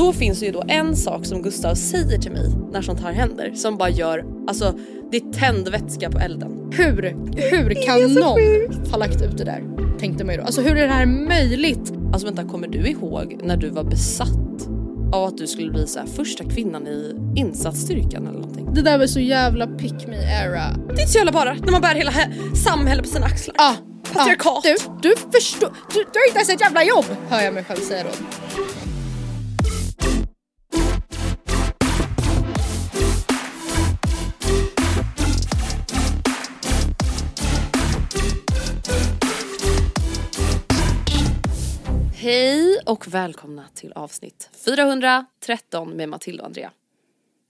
Då finns det ju då en sak som Gustav säger till mig när sånt här händer som bara gör, alltså det är tändvätska på elden. Hur, hur kan någon ha lagt ut det där? Tänkte man ju då. Alltså hur är det här möjligt? Alltså vänta, kommer du ihåg när du var besatt av att du skulle bli så här, första kvinnan i insatsstyrkan eller någonting? Det där var så jävla pick me era. Det är så jävla bara när man bär hela he- samhället på sina axlar. Ah, Patriarkat. du, du förstår, du, du har inte ens ett jävla jobb! Hör jag mig själv säga då. Hej och välkomna till avsnitt 413 med Matilda och Andrea.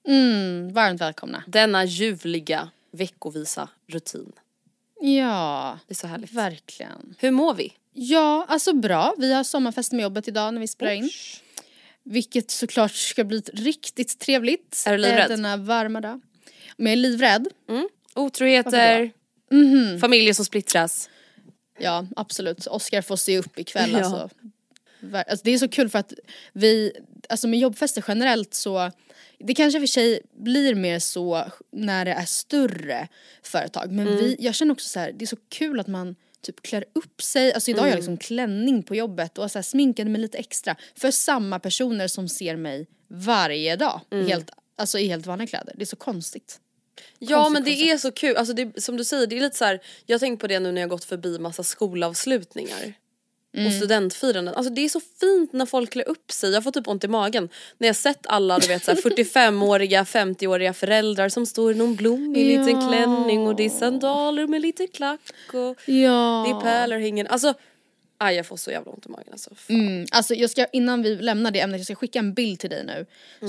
Mm, varmt välkomna. Denna ljuvliga veckovisa rutin. Ja, Det är så härligt. verkligen. Hur mår vi? Ja, alltså bra. Vi har sommarfest med jobbet idag när vi spelar in. Vilket såklart ska bli riktigt trevligt. Är du livrädd? eh, Denna varma dag. Men jag är livrädd. Otroheter, Mhm. familjer som splittras. Ja, absolut. Oscar får se upp ikväll Ja. alltså. Alltså. Det är så kul för att vi, alltså med jobbfester generellt så det kanske för sig blir mer så när det är större företag men vi, jag känner också så här, det är så kul att man typ klär upp sig, alltså idag har jag liksom klänning på jobbet och så här sminkade mig lite extra för samma personer som ser mig varje dag helt, alltså i helt vanliga kläder. Det är så konstigt. Ja Konstigt men det koncept. är så kul, alltså det, som du säger det är lite så här. jag har tänkt på det nu när jag gått förbi massa skolavslutningar. Mm. Och studentfiranden, alltså det är så fint när folk klär upp sig, jag får typ ont i magen. När jag sett alla du vet så här 45-åriga, 50-åriga föräldrar som står i någon blommig liten Ja. klänning och det är sandaler med lite klack och Ja. det är pärlörhängen. Alltså, aj jag får så jävla ont i magen alltså. Fan. Mm, alltså jag ska, innan vi lämnar det ämnet, jag ska skicka en bild till dig nu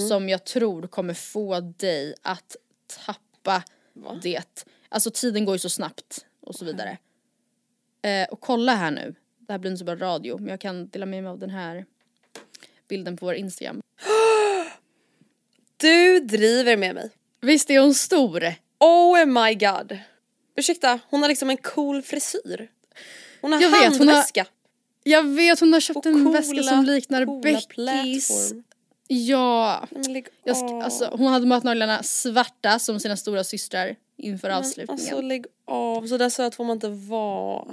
som jag tror kommer få dig att tappa det. Alltså tiden går ju så snabbt och så vidare. Eh, och kolla här nu, det här blir inte så bra radio men jag kan dela med mig av den här bilden på vår Instagram. Du driver med mig. Visst är hon stor? Oh my god. Ursäkta, hon har liksom en cool frisyr. Hon har Jag vet, hon har- handväska. Jag vet hon har köpt Och en coola- väska som liknar Beckys. Ja. Men Jag av. alltså, hon hade matnaglarna svarta som sina stora systrar inför avslutningen. Alltså lägg av, så där söt får man inte vara.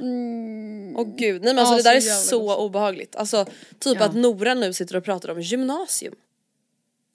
Åh gud, nej men Ja, alltså det där är så gott. obehagligt. Alltså typ Ja. att Nora nu sitter och pratar om gymnasium.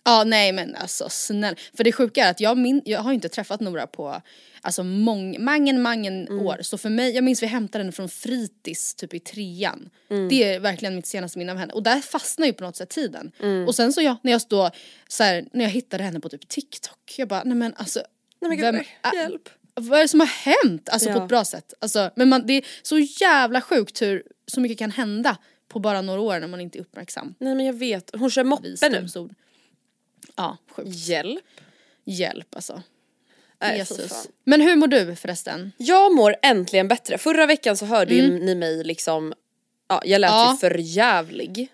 Ja nej men alltså snälla. För det sjuka är att jag, min, jag har inte träffat Nora på alltså mång, mangen mangen Mm. år. Så för mig, jag minns vi hämtade henne från fritids typ i trean. Mm. Det är verkligen mitt senaste minne av henne. Och där fastnar ju på något sätt tiden. Mm. Och sen så jag, när jag står så här, när jag hittade henne på typ TikTok. Jag bara nej men alltså. Nej men vem gud, är- hjälp. Vad är det som har hänt? Alltså på Ja. ett bra sätt. Alltså, men man, det är så jävla sjukt hur så mycket kan hända på bara några år när man inte är uppmärksam. Nej men jag vet, hon kör moppe nu. Visdomsord. Ja, sjukt. Hjälp. Hjälp alltså. Nej, Jesus. fan. Men hur mår du förresten? Jag mår äntligen bättre. Förra veckan så hörde ju ni mig liksom, ja jag lät Ja. ju för jävlig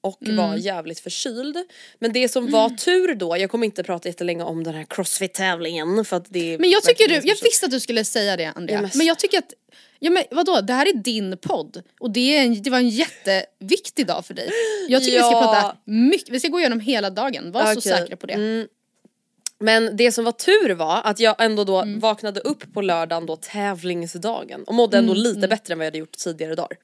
och var jävligt förkyld. Men det som var tur då, jag kommer inte prata jättelänge om den här crossfit-tävlingen för att det Men jag tycker du, jag förkyld. visste att du skulle säga det Andrea. Ja, men- men... jag tycker att, ja men vadå, det här är din podd och det, är en, det var en jätteviktig dag för dig. Jag tycker vi ska Ja. prata mycket, vi ska gå igenom hela dagen, var så Okej. säkra på det. Mm. Men det som var tur var att jag ändå då Mm. vaknade upp på lördagen då tävlingsdagen och mådde ändå lite bättre än vad jag hade gjort tidigare dagar.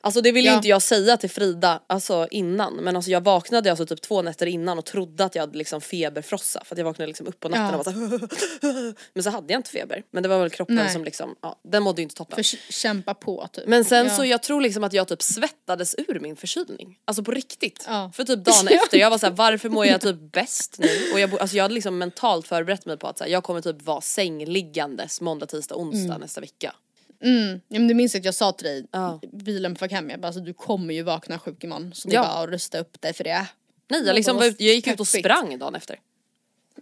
Alltså det ville ju Mm. Ja. inte jag säga till Frida alltså innan men alltså jag vaknade alltså typ två nätter innan och trodde att jag hade liksom feberfrossa för att jag vaknade liksom upp på natten Ja. och var så Men så hade jag inte feber men det var väl kroppen Nej. som liksom, ja den mådde ju inte toppen. För kämpa på typ. Men sen ja. så jag tror liksom att jag typ svettades ur min förkylning. Alltså på riktigt. Ja. För typ dagen efter, jag var såhär varför mår jag typ bäst nu? Och jag, alltså jag hade liksom mentalt förberett mig på att så här, jag kommer typ vara sängliggandes måndag, tisdag, onsdag nästa vecka. Mm, ja, men du minns att jag sa till dig, Ja. bilen på väg hem, jag bara alltså, du kommer ju vakna sjuk imorgon så det Ja. är bara att rusta upp dig för det. Nej jag liksom var jag gick ut och sprang dagen efter.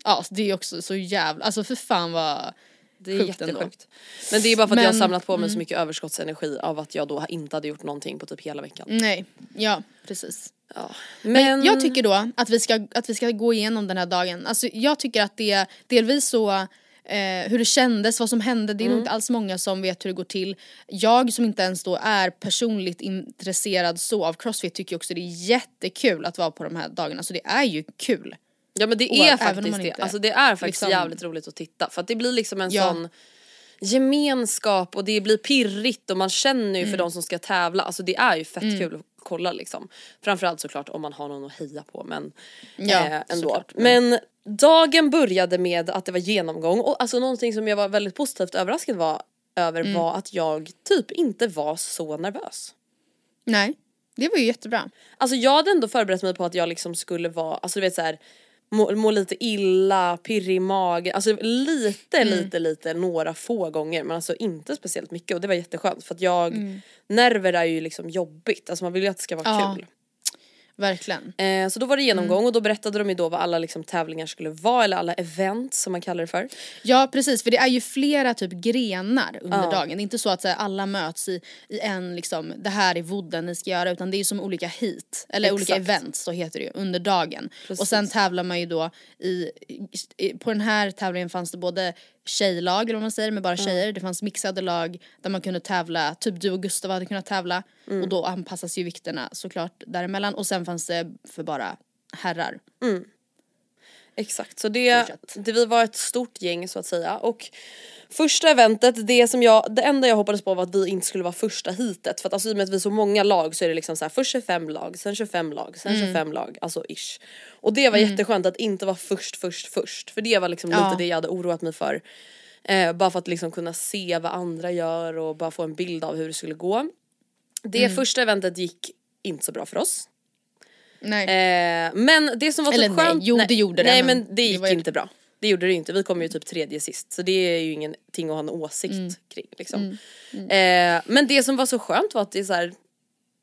Ja det är också så jävla, alltså för fan vad Det är Sjukt ändå. jättesjukt. Men det är bara för att jag har Men- samlat på mig så mycket överskottsenergi av att jag då inte hade gjort någonting på typ hela veckan. Nej, ja precis. Ja. Men Men jag tycker då att vi, ska, att vi ska gå igenom den här dagen. Alltså jag tycker att det är delvis så eh, hur det kändes, vad som hände. Det är nog inte alls många som vet hur det går till. Jag som inte ens då är personligt intresserad så av crossfit tycker också det är jättekul att vara på de här dagarna. Så det är ju kul. Ja men det är om faktiskt det. Alltså det är faktiskt liksom- jävligt roligt att titta för att det blir liksom en Ja. sån gemenskap och det blir pirrigt och man känner ju Mm. för de som ska tävla. Alltså det är ju fett kul att kolla liksom. Framförallt såklart om man har någon att heja på men Ja, eh, ändå. såklart. Men dagen började med att det var genomgång och alltså någonting som jag var väldigt positivt överraskad var, över Mm. var att jag typ inte var så nervös. Nej, det var ju jättebra. Alltså jag hade ändå förberett mig på att jag liksom skulle vara, alltså du vet så här, må, må lite illa, pirrig i magen, alltså lite Mm. lite lite några få gånger men alltså inte speciellt mycket och det var jätteskönt för att jag, Mm. nerver är ju liksom jobbigt, alltså man vill ju att det ska vara Ja. kul. Verkligen. Eh, så då var det genomgång Mm. och då berättade de ju då vad alla liksom tävlingar skulle vara eller alla event som man kallar det för. Ja precis för det är ju flera typ grenar under Ja. dagen. Det är inte så att så här, alla möts i, i en liksom, det här är vodden ni ska göra utan det är som olika hit eller olika Exakt. events så heter det ju under dagen. Precis. Och sen tävlar man ju då i, i, på den här tävlingen fanns det både tjejlag eller vad man säger med bara tjejer. Det fanns mixade lag där man kunde tävla, typ du och Gustav hade kunnat tävla Mm. och då anpassas ju vikterna såklart däremellan och sen fanns det för bara herrar. Exakt, så det, det vi var ett stort gäng så att säga och första eventet, det som jag, det enda jag hoppades på var att vi inte skulle vara första hitet för att alltså i och med att vi är så många lag så är det liksom så här först 25 lag, sen 25 lag, sen 25 lag, alltså ish. Och det var jätteskönt att inte vara först, först, först för det var liksom Ja. lite det jag hade oroat mig för. Eh, bara för att liksom kunna se vad andra gör och bara få en bild av hur det skulle gå. Det första eventet gick inte så bra för oss. Nej. Eh, men det som var Eller så nej, skönt... jo, det gjorde det, Nej men det det gick var ju- inte bra. Det gjorde det ju inte, vi kom ju typ tredje sist så det är ju ingenting att ha en åsikt Mm. kring liksom. Eh, men det som var så skönt var att det är så här,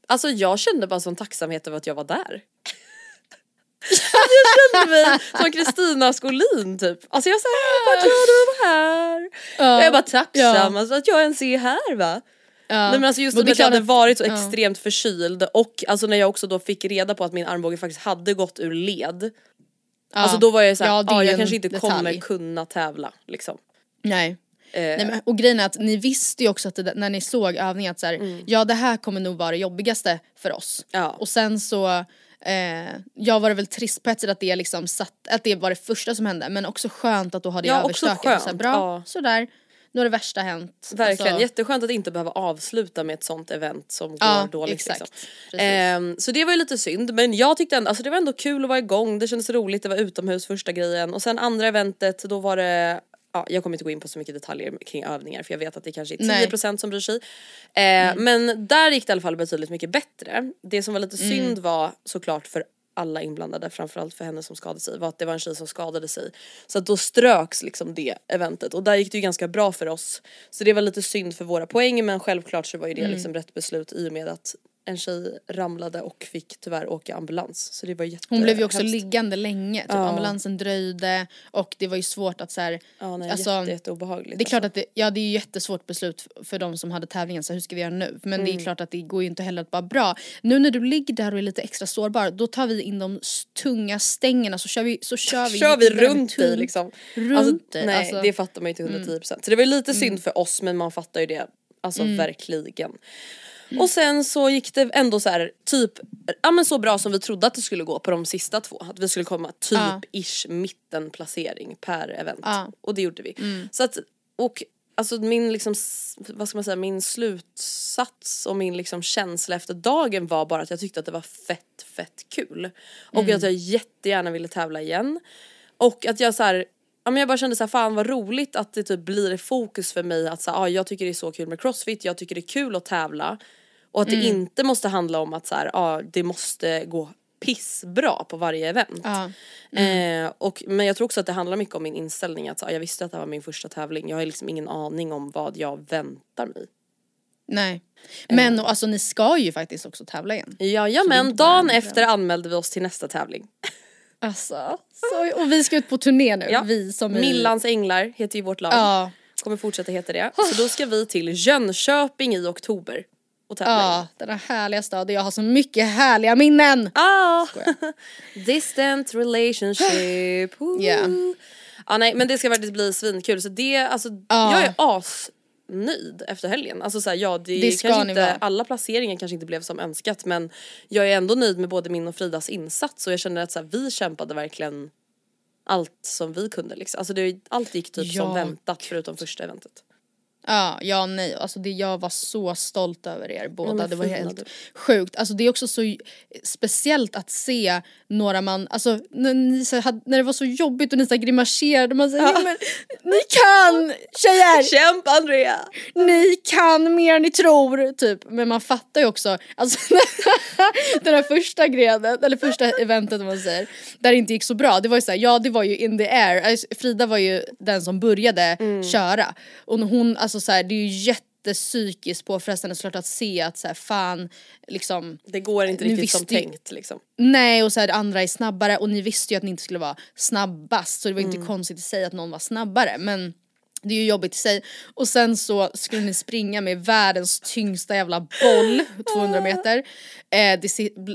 Alltså jag kände bara sån tacksamhet över att jag var där. jag kände mig som Kristina Skolin typ. Alltså jag såhär, vad glad att vara här. Jag är bara tacksam Ja. alltså, att jag ens är här va. Ja. Nej men alltså just Och det att jag hade att- varit så ja. extremt förkyld och alltså när jag också då fick reda på att min armbåge faktiskt hade gått ur led. Ja. Alltså då var jag såhär, Ja, är jag kanske inte detalj. kommer kunna tävla liksom. Nej. Eh, Nej men, och grejen är att ni visste ju också att det, när ni såg övningen att så här, ja det här kommer nog vara det jobbigaste för oss. Och sen så, eh, jag var det väl trist på ett sätt att det liksom satt, att det var det första som hände men också skönt att då ha det Ja, överstökat. Så här, bra, ja. sådär, nu har det värsta hänt. Verkligen, Alltså, jätteskönt att inte behöva avsluta med ett sånt event som går Ja, dåligt. exakt. Liksom. Ehm, så det var ju lite synd men jag tyckte ändå, alltså det var ändå kul att vara igång, det kändes roligt, det var utomhus första grejen och sen andra eventet då var det Ja, jag kommer inte gå in på så mycket detaljer kring övningar för jag vet att det kanske är 10% Nej. som bryr sig. Eh, Men där gick det i alla fall betydligt mycket bättre. Det som var lite synd var såklart för alla inblandade, framförallt för henne som skadade sig, var att det var en tjej som skadade sig. Så att då ströks liksom det eventet och där gick det ju ganska bra för oss. Så det var lite synd för våra poäng men självklart så var ju det liksom rätt beslut i och med att en tjej ramlade och fick tyvärr åka ambulans. Så det var jätte Hon blev ju också hemskt. liggande länge, typ Ja. ambulansen dröjde och det var ju svårt att så här, Ja, nej, alltså, jätte, jätteobehagligt. Det är klart alltså. att det, ja, det är ju jättesvårt beslut för de som hade tävlingen, så hur ska vi göra nu? Men Mm. det är klart att det går ju inte heller att vara bra. Nu när du ligger där och är lite extra sårbar, då tar vi in de tunga stängerna så kör vi, så kör vi, Kör vi runt dig liksom. Runt alltså, dig. Nej alltså. det fattar man ju till 110%. Så det var ju lite synd för oss men man fattar ju det. Alltså verkligen. Och sen så gick det ändå så här typ, ja men så bra som vi trodde att det skulle gå på de sista två. Att vi skulle komma typ Ja. ish mittenplacering per event. Ja. Och det gjorde vi. Så att, och alltså min liksom, vad ska man säga, min slutsats och min liksom känsla efter dagen var bara att jag tyckte att det var fett fett kul. Och att jag jättegärna ville tävla igen. Och att jag så här, ja men jag bara kände så här, fan vad roligt att det typ blir fokus för mig att så här, ah, jag tycker det är så kul med crossfit, jag tycker det är kul att tävla. Och att det inte måste handla om att så här, ah, det måste gå pissbra på varje event. Ja. Eh, och, men jag tror också att det handlar mycket om min inställning att så, jag visste att det här var min första tävling, jag har liksom ingen aning om vad jag väntar mig. Nej. Men och, alltså ni ska ju faktiskt också tävla igen. Jajamän, inte bara dagen en efter anmälde vi oss till nästa tävling. Alltså, så, och vi ska ut på turné nu, Ja. vi som i... Millans änglar heter ju vårt lag. Ja. Kommer fortsätta heta det. Så då ska vi till Jönköping i oktober. Och tävla. Ja, den här härliga staden. Jag har så mycket härliga minnen. Ah! Distant relationship. Ja. Nej men det ska faktiskt bli svinkul så det alltså Ja. jag är asnöjd efter helgen. Alltså så här, ja det, Det kanske inte, vara. alla placeringar kanske inte blev som önskat men jag är ändå nöjd med både min och Fridas insats och jag känner att så här, vi kämpade verkligen allt som vi kunde liksom. Alltså det, allt gick typ som Ja, väntat förutom första eventet. Ja, ja nej, alltså det, jag var så stolt över er båda. men det var helt du. sjukt. Alltså det är också så speciellt att se några man, alltså när, ni, så, hade, när det var så jobbigt och ni så grimaserade, man säger ja. men ni kan tjejer! Kämpa Andrea! ni kan mer än ni tror, typ. Men man fattar ju också, alltså den här första grenen, eller första eventet om man säger, där det inte gick så bra, det var ju såhär, ja det var ju in the air, Alltså, Frida var ju den som började köra. Och hon, alltså såhär, det är ju jättepsykiskt påfrestande såklart att se att såhär fan, liksom Det går inte riktigt som ju- tänkt liksom. Nej och så här, andra är snabbare och ni visste ju att ni inte skulle vara snabbast så det var Mm. inte konstigt i sig att någon var snabbare men det är ju jobbigt i sig. Och sen så skulle ni springa med världens tyngsta jävla boll, 200 meter, eh,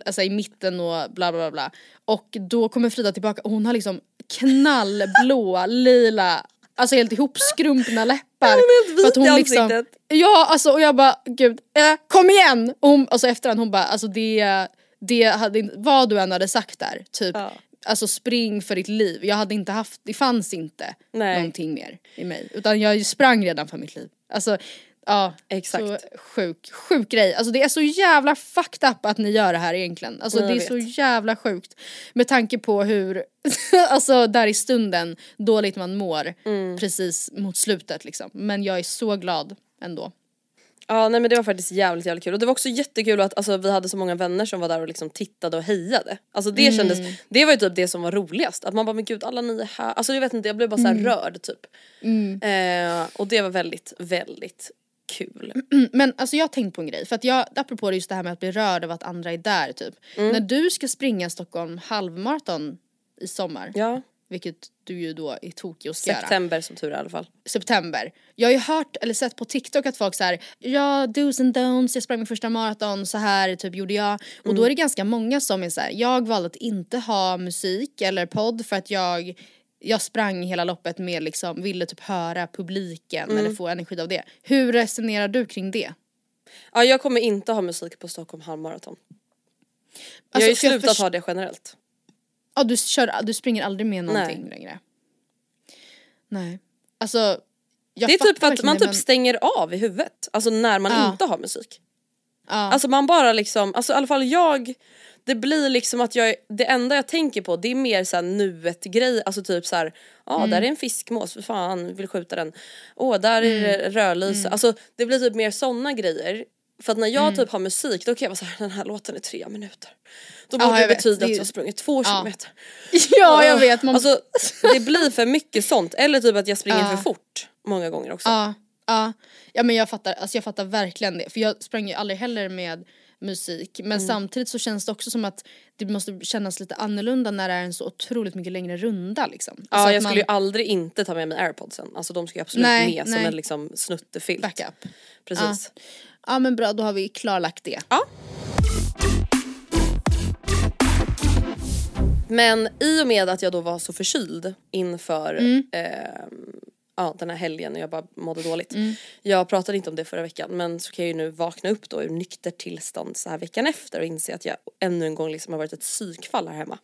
alltså i mitten och bla bla bla. Och då kommer Frida tillbaka och hon har liksom knallblå, lila, alltså helt ihopskrumpna läppar. helt vit för att hon liksom. Ja alltså och jag bara gud, eh, kom igen! Och hon, alltså efterhand hon bara alltså det, det hade vad du än hade sagt där, typ Ja. Alltså spring för ditt liv. Jag hade inte haft, det fanns inte Nej. någonting mer i mig. Utan jag sprang redan för mitt liv. Alltså ja, Exakt. så sjuk, sjuk grej. Alltså det är så jävla fucked up att ni gör det här egentligen. Alltså Ja, det är jag så vet. jävla sjukt. Med tanke på hur, alltså där i stunden, dåligt man mår Mm. precis mot slutet liksom. Men jag är så glad ändå. Ja nej men det var faktiskt jävligt jävligt kul och det var också jättekul att alltså, vi hade så många vänner som var där och liksom tittade och hejade. Alltså det kändes, det var ju typ det som var roligast. Att man bara men gud alla ni är här. Alltså jag vet inte jag blev bara så här rörd typ. Eh, och det var väldigt väldigt kul. Mm, Men alltså jag har tänkt på en grej, för att jag, apropå just det här med att bli rörd av att andra är där typ. Mm. När du ska springa Stockholm halvmaraton i sommar, Ja, vilket du ju då i Tokyo ska göra. september som tur är i alla fall. September. Jag har ju hört eller sett på TikTok att folk säger ja dos and don'ts, jag sprang min första maraton, så här typ gjorde jag. Och Mm. då är det ganska många som är så här, jag valde att inte ha musik eller podd för att jag jag sprang hela loppet med liksom, ville typ höra publiken Mm. eller få energi av det. Hur resonerar du kring det? Ja jag kommer inte ha musik på Stockholm halvmaraton. jag Alltså, har ju jag slutat ha det generellt. Ja du, kör, du springer aldrig med någonting Nej. längre? Nej. Alltså jag det är typ för att man typ men- stänger av i huvudet. Alltså när man Ja. inte har musik. Ja. Alltså man bara liksom, alltså i alla fall jag det blir liksom att jag, det enda jag tänker på det är mer såhär nuet grej, alltså typ såhär, ja Mm. där är en fiskmås, för fan vill skjuta den. Åh där är det Mm. rödlyse, alltså det blir typ mer såna grejer. För att när jag Mm. typ har musik då kan jag vara såhär, den här låten är tre minuter. Då Ja, borde det betyda att jag har sprungit två kilometer. ja jag vet. Man, Alltså det blir för mycket sånt, eller typ att jag springer Ja. för fort många gånger också. Ja, ja. ja men jag fattar, alltså jag fattar verkligen det. För jag sprang ju aldrig heller med musik. Men Mm. samtidigt så känns det också som att det måste kännas lite annorlunda när det är en så otroligt mycket längre runda liksom. Alltså Ja att jag man- skulle ju aldrig inte ta med mig airpodsen. Alltså de ska ju absolut Nej, med som nej. en liksom snuttefilt. Backup. Precis. Ja men bra, då har vi klarlagt det. Ja. Men i och med att jag då var så förkyld inför Mm. eh, ja, den här helgen och jag bara mådde dåligt. Mm. Jag pratade inte om det förra veckan men så kan jag ju nu vakna upp då ur nyktert tillstånd så här veckan efter och inse att jag ännu en gång liksom har varit ett psykfall här hemma.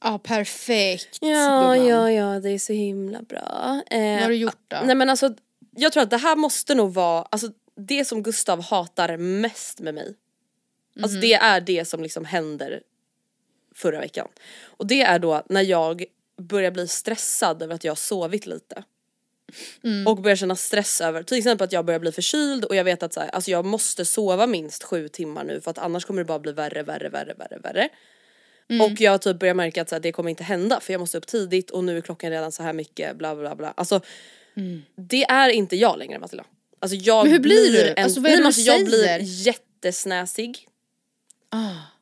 Ja perfekt Ja, gumman. ja, ja, det är så himla bra. Eh, Vad har du gjort då? Nej men alltså, jag tror att det här måste nog vara, alltså det som Gustav hatar mest med mig. Alltså Mhm. det är det som liksom händer förra veckan. Och det är då när jag börjar bli stressad över att jag har sovit lite. Mm. Och börjar känna stress över till exempel att jag börjar bli förkyld och jag vet att så här, alltså jag måste sova minst sju timmar nu för att annars kommer det bara bli värre, värre, värre, värre, värre. Mm. Och jag typ börjar märka att så här, det kommer inte hända för jag måste upp tidigt och nu är klockan redan så här mycket bla bla bla. Alltså det är inte jag längre Matilda. Alltså jag Mm. Men hur blir blir du? En, Alltså, vad är nej, det men du alltså, jag blir säger? jättesnäsig. Ah.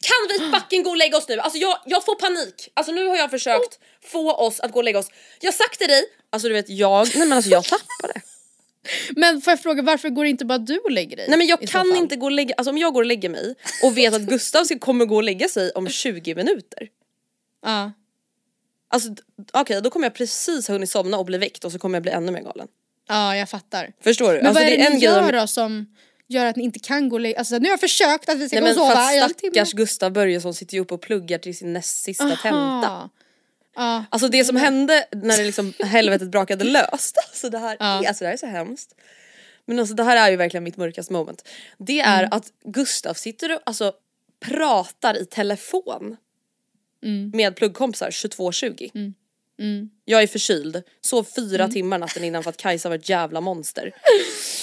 Kan vi fucking gå och lägga oss nu? Alltså jag, jag får panik. Alltså nu har jag försökt få oss att gå och lägga oss. Jag har sagt till dig, alltså du vet jag, nej men alltså jag tappar det. Men får jag fråga varför går inte bara du och lägger dig? Nej men jag kan inte gå och lägga, alltså om jag går och lägger mig och vet att Gustav ska, kommer gå och lägga sig om 20 minuter. Ja. Alltså d- okej då kommer jag precis ha hunnit somna och bli väckt och så kommer jag bli ännu mer galen. ja jag fattar. Förstår du? Men alltså vad är det, ni grej om- gör då som gör att ni inte kan gå och lägga Alltså nu har jag försökt att vi ska Nej gå och men sova i en timme. stackars Gustav Börjesson sitter ju uppe och pluggar till sin näst sista tenta. Alltså det som hände när det liksom helvetet brakade löst, alltså det här, Ja. är, alltså det här är så hemskt. Men alltså det här är ju verkligen mitt mörkaste moment. Det är Mm. att Gustav sitter och alltså pratar i telefon Mm. med pluggkompisar 22.20. Jag är förkyld, sov fyra Mm. timmar natten innan för att Kajsa var ett jävla monster.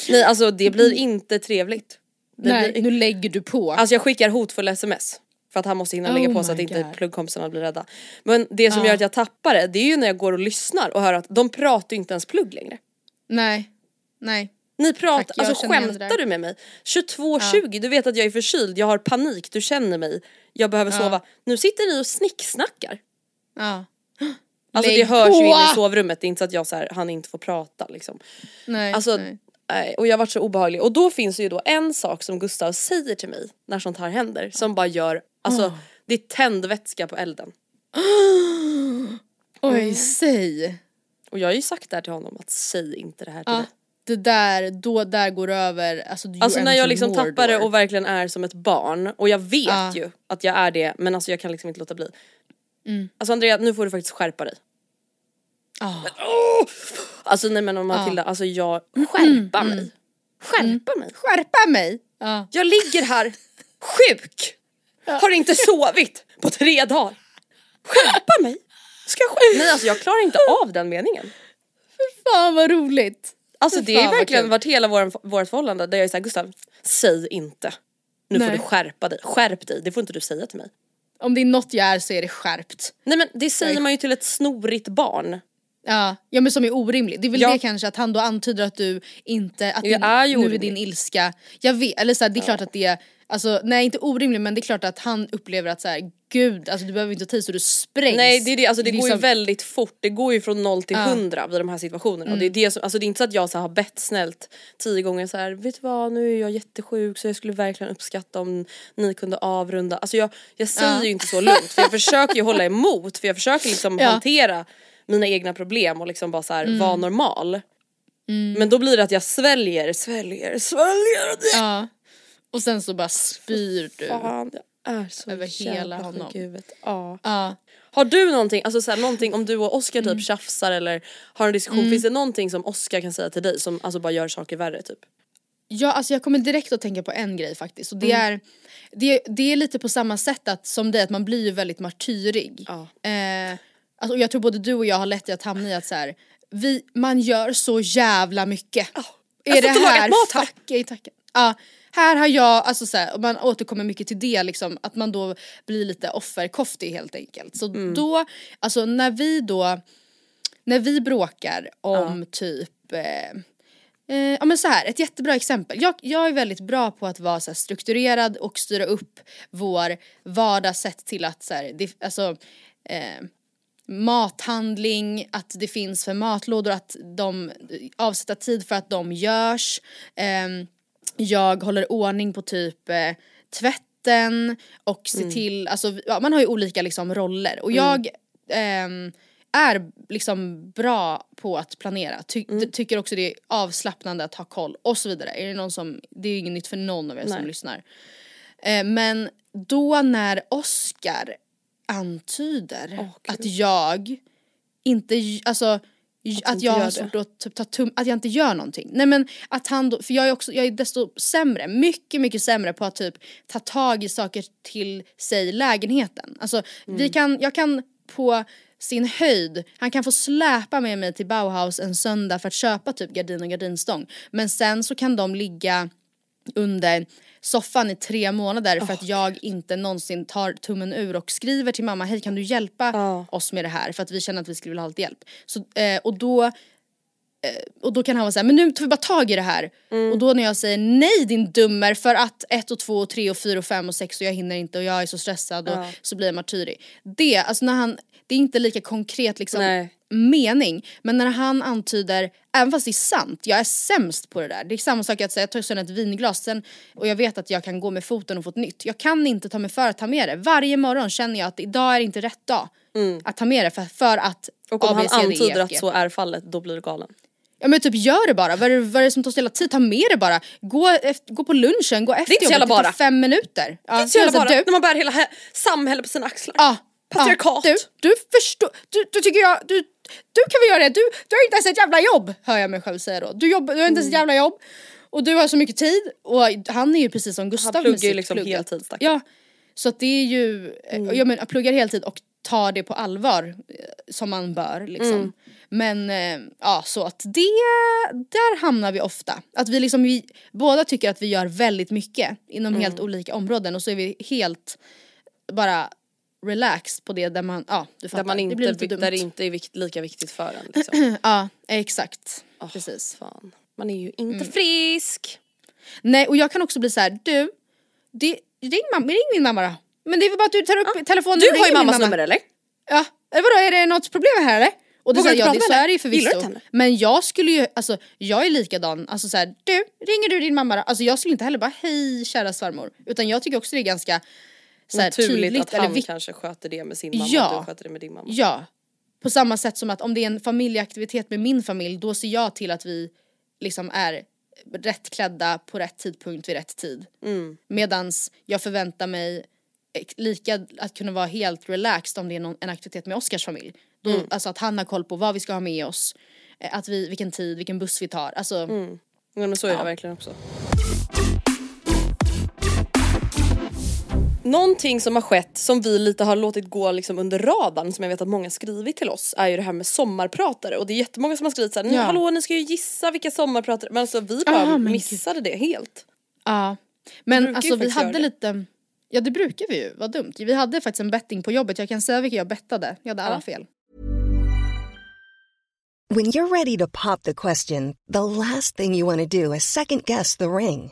Nej alltså det blir inte trevligt. Det Nej blir, nu lägger du på. Alltså jag skickar hotfulla sms. För att han måste hinna lägga Oh på så att inte God. pluggkompisarna blir rädda. Men det som Ja. gör att jag tappar det, det är ju när jag går och lyssnar och hör att de pratar ju inte ens plugg längre. Nej. Nej. Ni pratar, Tack, alltså skämtar du med mig? 22.20, du vet att jag är förkyld, jag har panik, du känner mig, jag behöver sova. Nu sitter ni och snicksnackar. Ja. Alltså Lägg det hörs ju på! in i sovrummet, det är inte så att jag så här, han inte får prata liksom. Nej. Alltså, nej. och jag varit så obehaglig. Och då finns det ju då en sak som Gustav säger till mig när sånt här händer som bara gör, alltså det är tändvätska på elden. Oj, säg. Och jag har ju sagt det här till honom att säg inte det här till Ja. mig. Det där, då där går över, alltså Alltså när jag liksom Mordor. tappar det och verkligen är som ett barn och jag vet Ja. ju att jag är det men alltså jag kan liksom inte låta bli. Mm. Alltså Andrea nu får du faktiskt skärpa dig. Ja. Alltså nej men om Matilda, alltså jag skärpa mig. Skärpa mig. Skärpa mig! Ja. Jag ligger här sjuk. Har inte sovit på tre dagar. Skärpa mig. Ska jag skärpa Nej alltså jag klarar inte av den meningen. Fan vad roligt! Alltså det vad verkligen varit hela vår, vårt förhållande där jag är såhär Gustav, säg inte. Nu får Nej. du skärpa dig, skärp dig, det får inte du säga till mig. Om det är något jag är så är det skärpt. Nej men det säger Nej. man ju till ett snorigt barn. Ja, ja men som är orimlig. Det är väl Ja. det kanske att han då antyder att du inte, att Jag din, är nu är din ilska, jag vet, eller så här, det är klart att det är, alltså nej inte orimlig men det är klart att han upplever att så här, gud alltså du behöver inte ha tid så du sprängs. Nej det är det, alltså det, går ju som- väldigt fort, det går ju från noll till Ja. Mm. hundra vid de här situationerna. Och det, är det, som, alltså det är inte så att jag så har bett snällt tio gånger så här, vet du vad nu är jag jättesjuk så jag skulle verkligen uppskatta om ni kunde avrunda. Alltså jag, jag säger Ja. ju inte så lugnt för jag försöker ju hålla emot för jag försöker liksom Ja. hantera mina egna problem och liksom bara så här Mm. vara normal. Men då blir det att jag sväljer, sväljer, sväljer. Det Ja. Och sen så bara spyr du. Fan, jag är så Över hela honom. huvudet. Ja. Ja. Har du någonting, alltså såhär, någonting om du och Oscar Mm. typ tjafsar eller har en diskussion, finns det någonting som Oscar kan säga till dig som alltså bara gör saker värre typ? Ja alltså jag kommer direkt att tänka på en grej faktiskt och det Mm. är det, det är lite på samma sätt att, som dig att man blir ju väldigt martyrig. Ja. Eh, alltså, och jag tror både du och jag har lätt i att hamna i att så här, vi, man gör så jävla mycket. Och lagat mat här. fuck i tacken? Ja, här har jag, alltså så här, och man återkommer mycket till det liksom, att man då blir lite offerkoftig helt enkelt. Så Mm. då, alltså när vi då, när vi bråkar om typ, eh, Eh, ja men så här, ett jättebra exempel. Jag, jag är väldigt bra på att vara så strukturerad och styra upp vår vardag sett till att så här, det, alltså, eh, mathandling, att det finns för matlådor, att de avsätter tid för att de görs. Eh, jag håller ordning på typ eh, tvätten och ser Mm. till, alltså ja, man har ju olika liksom roller och jag ehm, är liksom bra på att planera, Ty- Mm. tycker också det är avslappnande att ha koll och så vidare. Är det någon som, det är ju inget nytt för någon av er som Nej. lyssnar. Eh, men då när Oscar antyder Gud. att jag inte, alltså att jag har svårt att typ, ta tum, att jag inte gör någonting. Nej men att han då, för jag är också, jag är desto sämre, mycket mycket sämre på att typ ta tag i saker till sig lägenheten. Alltså vi Mm. kan, jag kan på sin höjd, han kan få släpa med mig till Bauhaus en söndag för att köpa typ gardin och gardinstång. Men sen så kan de ligga under soffan i tre månader för att jag inte någonsin tar tummen ur och skriver till mamma, hej kan du hjälpa Ja. oss med det här? För att vi känner att vi skulle vilja ha lite hjälp. Så, eh, och då eh, och då kan han vara såhär, men nu tar vi bara tag i det här. Mm. Och då när jag säger nej din dummer för att ett och två och tre och fyra och fem och sex och jag hinner inte och jag är så stressad och Ja. så blir jag martyrig. Det, alltså när han, det är inte lika konkret liksom Nej. Mening. Men när han antyder, även fast det är sant, jag är sämst på det där. Det är samma sak att säga, jag tar sönder ett vinglas sen, och jag vet att jag kan gå med foten och få ett nytt. Jag kan inte ta mig för att ta med det. Varje morgon känner jag att idag är inte rätt dag att ta med det för, för att Mm. Och om han A, B, C, D, E, antyder att så är fallet, då blir du galen. Ja men typ gör det bara, vad är det, vad är det som tar så jävla tid? Ta med det bara. Gå, efter, gå på lunchen, gå efter inte jobbet, det tar bara. fem minuter. Ja, Det är så jävla bara, du, när man bär hela he- samhället på sina axlar. Ja. Patriarkat. Ja, du, du förstår, du, du tycker jag, du, du kan väl göra det, du, du har inte ens ett jävla jobb, hör jag mig själv säga då. Du, jobb, du har inte ens ett jävla jobb och du har så mycket tid och han är ju precis som Gustav pluggar med ju liksom plugg. heltid, stackarn. Ja, så att det är ju, mm. jag menar pluggar heltid och tar det på allvar eh, som man bör liksom. Men eh, ja så att det, där hamnar vi ofta. Att vi liksom, vi båda tycker att vi gör väldigt mycket inom helt olika områden och så är vi helt bara relaxed på det där man, ja du fattar. Där, man det inte, blir lite dumt. där det inte är vikt, lika viktigt för en. Liksom. Ja exakt, Åh, precis. Fan. Man är ju inte Mm. frisk. Nej och jag kan också bli så här: du, det, ring, mamma, ring min mamma då. Men det är väl bara att du tar upp telefonen Du och har ju mammas mamma. nummer eller? Ja, eller vadå är det något problem här eller? Och det du jag, inte det, så är det ju förvisso. Men jag skulle ju, alltså jag är likadan, alltså så här, du, ringer du din mamma då? Alltså jag skulle inte heller bara hej kära svärmor. Utan jag tycker också det är ganska så här, Naturligt tydligt att eller han viktigt. kanske sköter det med sin mamma Ja. och du sköter det med din mamma. Ja. På samma sätt som att om det är en familjeaktivitet med min familj då ser jag till att vi liksom är rätt klädda på rätt tidpunkt vid rätt tid. Mm. Medans jag förväntar mig lika att kunna vara helt relaxed om det är någon, en aktivitet med Oscars familj. Då, Mm. Alltså att han har koll på vad vi ska ha med oss, eh, att vi, vilken tid, vilken buss vi tar. Alltså, Ja, men så är det verkligen också. Någonting som har skett som vi lite har låtit gå liksom under radarn som jag vet att många skrivit till oss är ju det här med sommarpratare och det är jättemånga som har skrivit såhär, Ja. hallå ni ska ju gissa vilka sommarpratare, men alltså vi bara Ah, men missade det helt. Ja. Men brukar ju alltså vi hade det. lite, ja det brukar vi ju, vad dumt. Vi hade faktiskt en betting på jobbet, jag kan säga vilka jag bettade. Jag hade alla fel. When you're ready to pop the question, the last thing you want to do is second guess the ring.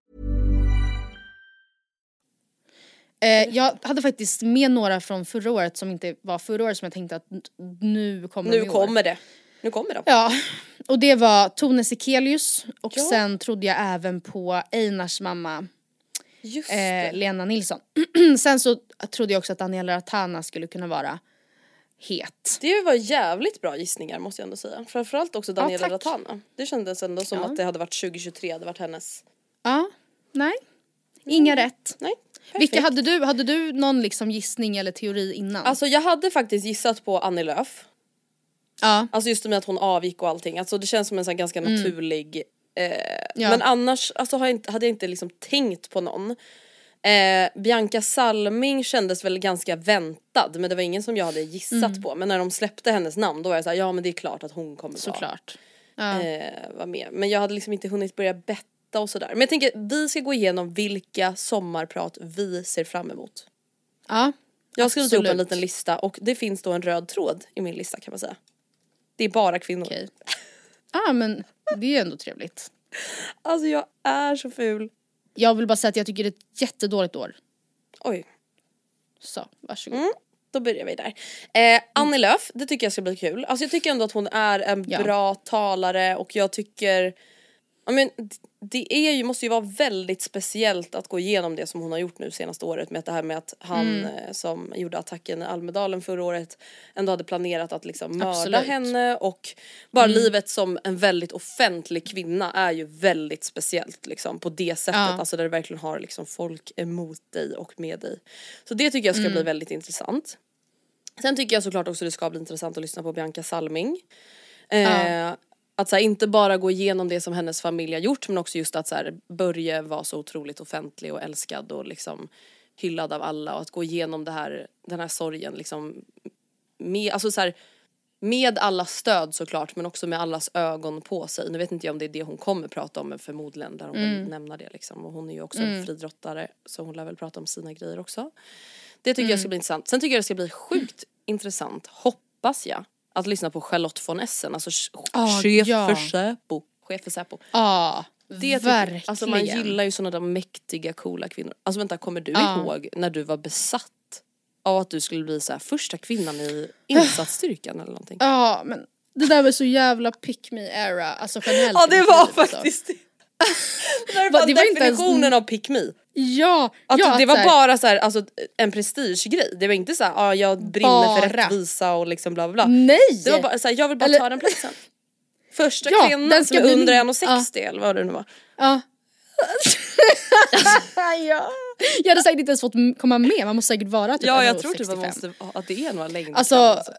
Eh, jag hade faktiskt med några från förra året som inte var förra året som jag tänkte att nu kommer de Nu år. kommer det. Nu kommer de. Ja, och det var Tone Sekelius och Ja. sen trodde jag även på Einars mamma eh, det. Lena Nilsson. sen så trodde jag också att Daniela Ratana skulle kunna vara het. Det var jävligt bra gissningar måste jag ändå säga. Framförallt också Daniela tack. Ratana. Det kändes ändå som Ja. att det hade varit 2023, hade varit hennes. Ja, nej. Inga rätt. Nej. Vilka perfekt. hade du? Hade du någon liksom gissning eller teori innan? Alltså jag hade faktiskt gissat på Annie Lööf. ja. Alltså just med att hon avgick och allting. Alltså det känns som en sån ganska naturlig. Eh, Ja. Men annars alltså, jag inte, hade jag inte liksom tänkt på någon. Eh, Bianca Salming kändes väl ganska väntad men det var ingen som jag hade gissat på. Men när de släppte hennes namn då var jag såhär, ja men det är klart att hon kommer vara. Ja. eh, var med. Men jag hade liksom inte hunnit börja betta och sådär. Men jag tänker vi ska gå igenom vilka sommarprat vi ser fram emot. ja. Jag har skrivit ihop en liten lista och det finns då en röd tråd i min lista kan man säga. Det är bara kvinnor. Okej. Ja men det är ju ändå trevligt. Alltså jag är så ful. Jag vill bara säga att jag tycker det är ett jättedåligt år. Oj, Så, varsågod. Mm. då börjar vi där. Eh, Annie Lööf, det tycker jag ska bli kul. Alltså jag tycker ändå att hon är en Ja. bra talare och jag tycker Ja, men det är ju, måste ju vara väldigt speciellt att gå igenom det som hon har gjort nu senaste året med det här med att han Mm. eh, som gjorde attacken i Almedalen förra året ändå hade planerat att liksom mörda Absolut. Mm. henne och bara livet som en väldigt offentlig kvinna är ju väldigt speciellt liksom på det sättet, Ja. alltså där du verkligen har liksom folk emot dig och med dig. Så det tycker jag ska Mm. bli väldigt intressant. Sen tycker jag såklart också det ska bli intressant att lyssna på Bianca Salming. Eh, Att så här, inte bara gå igenom det som hennes familj har gjort men också just att så här, Börje var så otroligt offentlig och älskad och liksom hyllad av alla och att gå igenom det här, den här sorgen liksom med, alltså så här, med allas stöd såklart men också med allas ögon på sig. Nu vet inte jag om det är det hon kommer prata om men förmodligen där hon väl nämna det liksom. Och hon är ju också en friidrottare så hon lär väl prata om sina grejer också. Det tycker jag ska bli intressant. Sen tycker jag det ska bli sjukt intressant, hoppas jag, att lyssna på Charlotte von Essen, alltså Ah, chef ja. för Säpo. Chef för Säpo. Ja, Det tycker- verkligen. Alltså man gillar ju sådana där mäktiga coola kvinnor. Alltså vänta, kommer du Ja. ihåg när du var besatt av att du skulle bli så här första kvinnan i insatsstyrkan eller någonting? Ja men det där var så jävla pick me era, alltså generellt Ja det var alltså. faktiskt det. Det där är Va, bara det var inte ens- definitionen av pick me. Ja, Att ja, det var här- bara så här, alltså, en prestigegrej. Det var inte så här, ah, jag brinner för Bara. rättvisa och liksom bla bla bla. Nej! Det var bara så här, jag vill bara Eller- ta den platsen. Första Ja, kvinnan den som ska är bli under min. 1,60 eller vad det nu var. Ja. ja. Jag hade säkert inte ens fått komma med, man måste säkert vara typ Ja jag 1,65. tror typ att, man måste, att det är några längder Alltså, fram,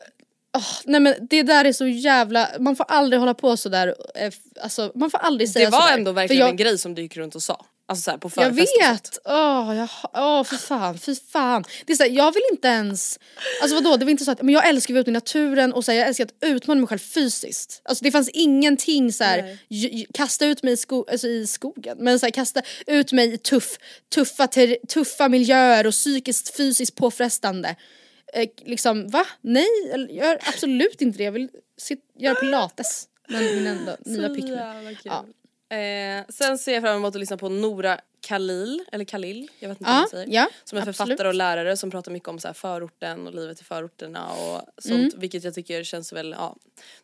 åh, nej men det där är så jävla, man får aldrig hålla på sådär, eh, alltså man får aldrig säga Det var sådär. ändå verkligen jag, en grej som du gick runt och sa. Alltså såhär på Jag förfest och sånt. vet! Åh, jag, åh för fan, fy fan. Det är så här, jag vill inte ens, alltså vadå det var inte så att, men jag älskar att vara ute i naturen och så här, jag älskar att utmana mig själv fysiskt. Alltså det fanns ingenting så här, j- kasta ut mig i, sko, alltså, i skogen, men så här, kasta ut mig i tuff, tuffa, ter, tuffa miljöer och psykiskt fysiskt påfrestande. Eh, liksom va? Nej, jag gör absolut inte det, jag vill sit, göra pilates. Men min enda nya pick me. jävla kul. Ja. Eh, sen ser jag fram emot att lyssna på Nora Khalil, eller Khalil, jag vet inte hur Ja, man säger. ja, som är absolut. författare och lärare som pratar mycket om så här förorten och livet i förorterna och sånt. Mm. Vilket jag tycker känns väl, ja,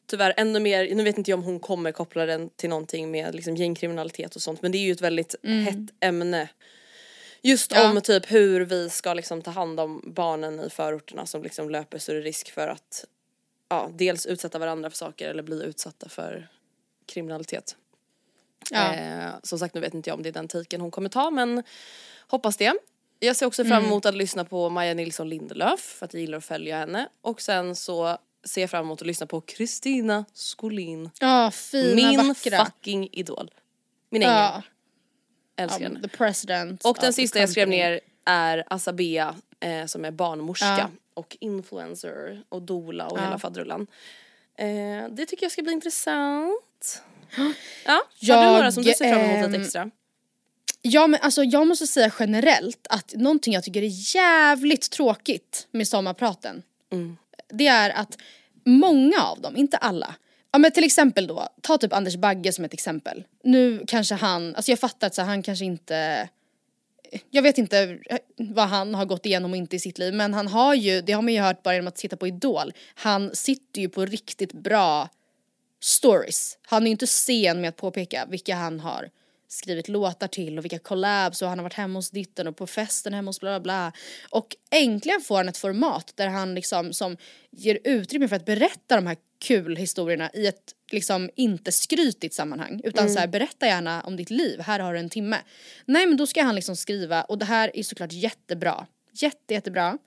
tyvärr ännu mer, nu vet inte jag om hon kommer koppla den till någonting med liksom gängkriminalitet och sånt men det är ju ett väldigt hett ämne. Just Mm. Ja. om typ hur vi ska liksom ta hand om barnen i förorterna som liksom löper större risk för att ja, dels utsätta varandra för saker eller bli utsatta för kriminalitet. Ja. Eh, som sagt nu vet inte jag om det är den taken hon kommer ta men hoppas det. Jag ser också Mm. fram emot att lyssna på Maja Nilsson Lindelöf för att jag gillar att följa henne och sen så ser jag fram emot att lyssna på Kristina Skolin. Ja, fina Min vackra. fucking idol. Min ängel. Ja, Älskar ja, henne. the president. Och den sista jag skrev ner är Asabea eh, som är barnmorska. och influencer och dola och hela faderullan. Eh, det tycker jag ska bli intressant. Ja, har du Jag, några som du ser fram emot ehm, lite extra? Ja men alltså jag måste säga generellt att någonting jag tycker är jävligt tråkigt med sommarpraten. Det är att många av dem, inte alla. Ja men till exempel då, ta typ Anders Bagge som ett exempel. Nu kanske han, alltså jag fattar att så här, han kanske inte jag vet inte vad han har gått igenom och inte i sitt liv men han har ju, det har man ju hört bara genom att titta på Idol, han sitter ju på riktigt bra stories. Han är ju inte sen med att påpeka vilka han har skrivit låtar till och vilka collabs och han har varit hemma hos ditten och på festen hemma hos bla bla bla. Och äntligen får han ett format där han liksom som ger utrymme för att berätta de här kul historierna i ett liksom inte skrytigt sammanhang utan så här berätta gärna om ditt liv, här har du en timme. Nej men då ska han liksom skriva och det här är såklart jättebra, jätte jättebra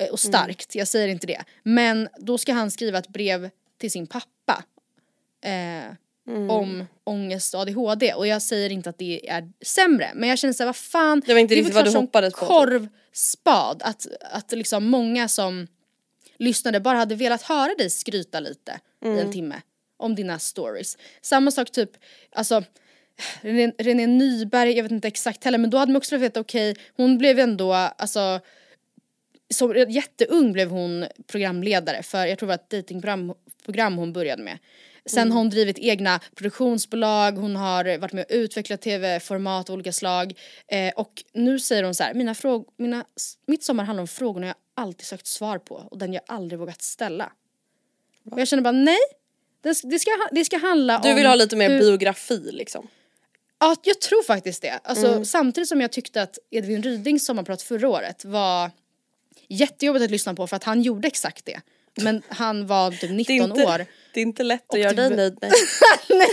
eh, och starkt, jag säger inte det. Men då ska han skriva ett brev till sin pappa eh, om ångest och ADHD och jag säger inte att det är sämre men jag känner såhär vad fan Det var inte är riktigt vad du hoppades på, typ. korvspad att, att liksom många som lyssnade bara hade velat höra dig skryta lite i Mm. en timme om dina stories. Samma sak typ, alltså René, René Nyberg, jag vet inte exakt heller men då hade man också vetat okej hon blev ändå alltså som jätteung blev hon programledare för jag tror det var ett datingprogram program hon började med. Sen har hon drivit egna produktionsbolag, hon har varit med och utvecklat tv-format av olika slag. Eh, och nu säger hon så här, mina fråg- mina, mitt sommar handlar om frågorna jag alltid sökt svar på och den jag aldrig vågat ställa. Och jag känner bara nej, det ska, det ska, handla om... Du vill ha lite mer hur- biografi liksom. Ja, jag tror faktiskt det. Alltså, Mm. Samtidigt som jag tyckte att Edvin Rydings sommarprat förra året var jättejobbigt att lyssna på för att han gjorde exakt det. Men han var typ 19 Det är inte, år. det är inte lätt att göra dig nöjd. Nej.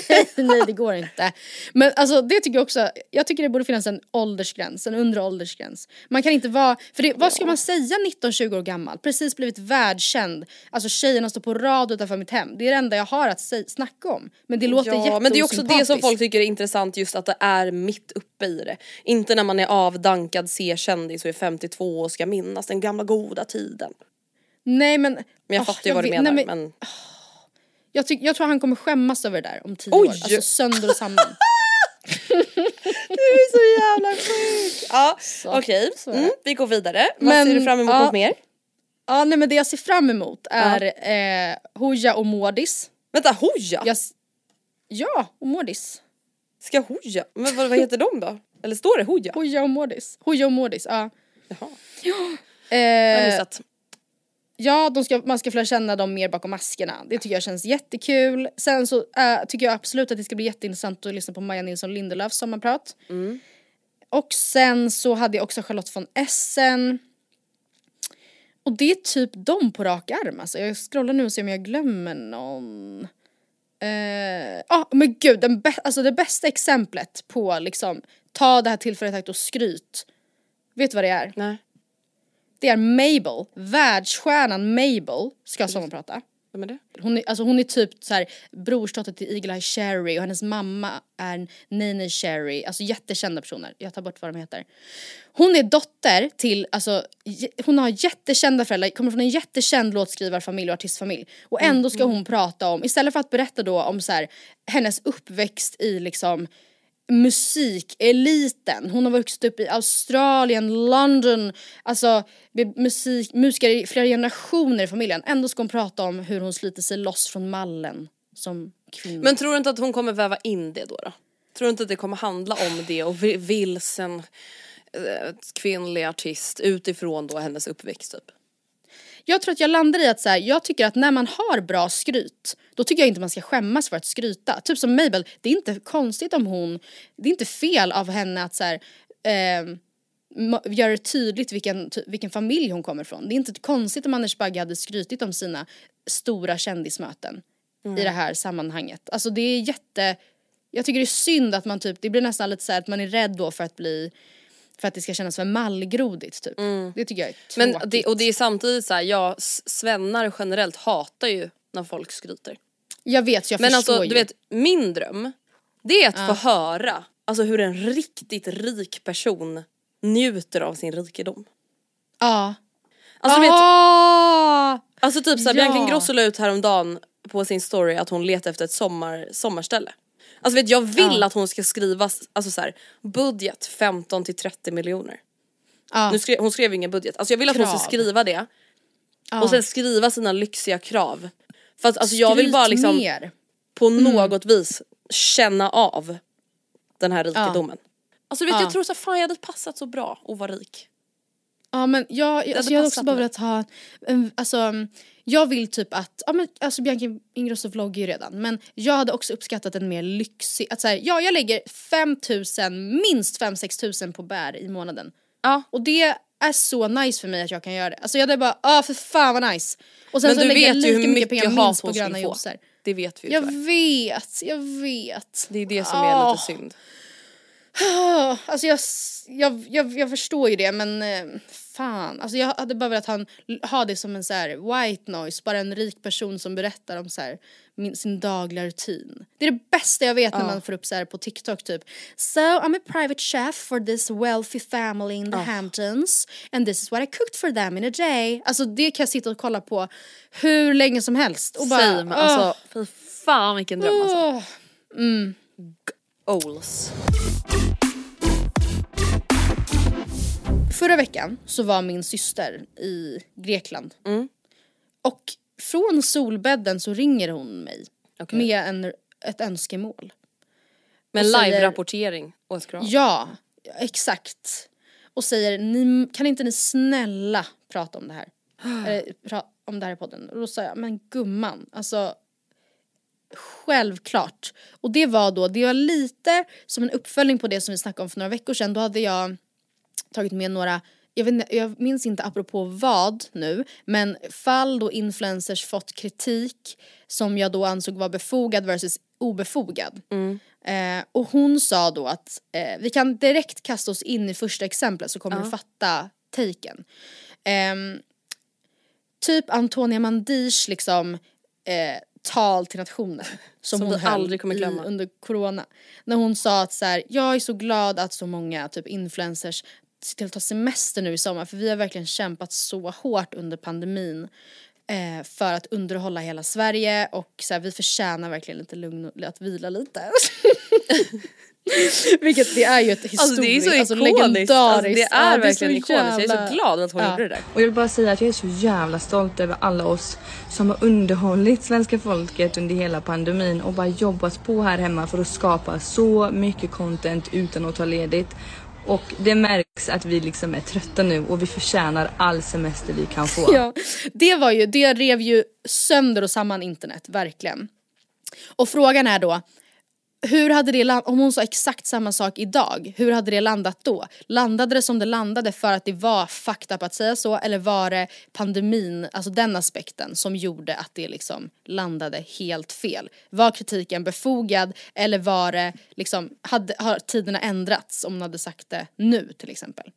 nej, nej det går inte. Men alltså det tycker jag också, jag tycker det borde finnas en åldersgräns, en undre åldersgräns. Man kan inte vara, för det, vad ska man säga 19-20 år gammal? Precis blivit världskänd. Alltså tjejerna står på rad utanför mitt hem. Det är det enda jag har att säg, snacka om. Men det låter Ja, men det är också det som folk tycker är intressant just att det är mitt uppe i det. Inte när man är avdankad C-kändis och är 52 och ska minnas den gamla goda tiden. Nej men. Men jag fattar ju vad du vet- menar. nej, men... Jag, tyck, jag tror han kommer skämmas över det där om tio Oj! år. Alltså sönder och samman. Du är så jävla sjuk! Ja okej, det. mm, vi går vidare. Vad Men, ser du fram emot ja. mer? ja nej men det jag ser fram emot är eh, Hooja och Mårdis. Vänta, Hooja? Jag, ja, och Mårdis. Ska Hooja? Men vad, vad heter de då? Eller står det Hooja? Hooja och Mårdis. Hooja och Mårdis, ja. Jaha, jag har Eh, missat. Ja, de ska, man ska lära känna dem mer bakom maskerna. Det tycker jag känns jättekul. Sen så eh, tycker jag absolut att det ska bli jätteintressant att lyssna på Maja Nilsson Lindelöfs sommarprat. Och sen så hade jag också Charlotte von Essen. Och det är typ dem på rak arm alltså. Jag scrollar nu och ser om jag glömmer någon. Ja ah, men gud, den bä- alltså det bästa exemplet på liksom ta det här tillfället i akt och skryt. Vet du vad det är? Nej, Det är Mabel, världsstjärnan Mabel ska sommarprata. vem är det? Hon är, alltså hon är typ så här brorsdotter till Eagle Eye Cherry och hennes mamma är Nene Cherry, alltså jättekända personer. Jag tar bort vad de heter. Hon är dotter till, alltså hon har jättekända föräldrar, kommer från en jättekänd låtskrivarfamilj och artistfamilj. Och ändå ska hon prata om, istället för att berätta då om så här, hennes uppväxt i liksom musikeliten. Hon har vuxit upp i Australien, London, alltså musik, musiker i flera generationer i familjen. Ändå ska hon prata om hur hon sliter sig loss från mallen som kvinna. Men tror du inte att hon kommer väva in det då? då? Tror du inte att det kommer handla om det och vilsen eh, kvinnlig artist utifrån då hennes uppväxt typ? Jag tror att jag landar i att så här, jag tycker att när man har bra skryt, då tycker jag inte man ska skämmas för att skryta. Typ som Mabel, det är inte konstigt om hon, det är inte fel av henne att så här, ma- göra det tydligt vilken, vilken familj hon kommer ifrån. Det är inte konstigt om Anders Bagge hade skrytit om sina stora kändismöten i det här sammanhanget. Alltså det är jätte, jag tycker det är synd att man typ, det blir nästan lite så att man är rädd då för att bli för att det ska kännas för mallgrodigt typ. Det tycker jag är tråkigt. Men det, och det är samtidigt så här, ja svennar generellt hatar ju när folk skryter. Jag vet, jag Men förstår alltså ju. du vet, min dröm det är att få höra alltså hur en riktigt rik person njuter av sin rikedom. Ja. Alltså, vet, Ah! alltså typ såhär, Ja. Bianca Ingrosso la ut häromdagen på sin story att hon letar efter ett sommar, sommarställe. Alltså vet jag vill Ja. att hon ska skriva, alltså så här, budget 15 till 30 miljoner. Ja. Nu skrev, hon skrev ingen budget, alltså jag vill att hon ska skriva det Ja. och sen skriva sina lyxiga krav. För att alltså jag vill Skryt bara liksom mer. på något vis känna av den här rikedomen. Alltså vet Ja. jag tror så här, fan jag hade passat så bra att vara rik. Ja men jag, alltså, jag hade också bara velat ha, en, alltså jag vill typ att, ja men alltså Bianca Ingrosso vloggar ju redan men jag hade också uppskattat en mer lyxig, att säga ja jag lägger 5000, minst 5-6 tusen på bär i månaden. Ja. Och det är så nice för mig att jag kan göra det. Alltså jag hade bara, ah för fan vad nice. Och sen Men så du lägger jag vet ju hur mycket pengar minst på gröna juicer. Det vet vi ju Jag tyvärr. vet, jag vet. Det är det som är lite synd. Alltså jag, jag, jag, jag förstår ju det men eh, fan. Alltså jag hade bara velat ha, en, ha det som en så white noise, bara en rik person som berättar om så här, min, sin dagliga rutin. Det är det bästa jag vet när man får upp så här på TikTok typ So I'm a private chef for this wealthy family in the Hamptons and this is what I cooked for them in a day. Alltså det kan jag sitta och kolla på hur länge som helst och bara Same, åh, alltså fy fan vilken dröm alltså. åh. Goals. Förra veckan så var min syster i Grekland. Mm. Och från solbädden så ringer hon mig Okej. med en, ett önskemål. Men live-rapportering. Ja, exakt. Och säger, ni, kan inte ni snälla prata om det här? Eller, pra, om det här i podden. Och då sa jag, men gumman, alltså Självklart. Och det var då, det var lite som en uppföljning på det som vi snackade om för några veckor sedan. Då hade jag tagit med några, jag, vet, jag minns inte apropå vad nu, men fall då influencers fått kritik som jag då ansåg var befogad versus obefogad. Eh, och hon sa då att eh, vi kan direkt kasta oss in i första exemplet så kommer du fatta taken. Ehm, typ Antonia Mandirs liksom eh, tal till nationen som, Som hon höll aldrig kommer glömma. I, under corona. När hon sa att så här, jag är så glad att så många typ influencers ser till att ta semester nu i sommar för vi har verkligen kämpat så hårt under pandemin eh, för att underhålla hela Sverige och så här, vi förtjänar verkligen lite lugn och att vila lite. Vilket det är ju ett historiskt, Alltså det är så alltså, ikoniskt, alltså, legendariskt. det Ja, är verkligen ikoniskt. Jag är jävla- så glad att hon Ja. gjorde det där. Och jag vill bara säga att jag är så jävla stolt över alla oss som har underhållit svenska folket under hela pandemin och bara jobbat på här hemma för att skapa så mycket content utan att ta ledigt. Och det märks att vi liksom är trötta nu och vi förtjänar all semester vi kan få. Ja, det var ju, det rev ju sönder och samman internet, verkligen. Och frågan är då, hur hade det landat, om hon sa exakt samma sak idag, hur hade det landat då? Landade det som det landade för att det var fucked up att säga så eller var det pandemin, alltså den aspekten som gjorde att det liksom landade helt fel? Var kritiken befogad eller var det liksom, hade, har tiderna ändrats om hon hade sagt det nu till exempel?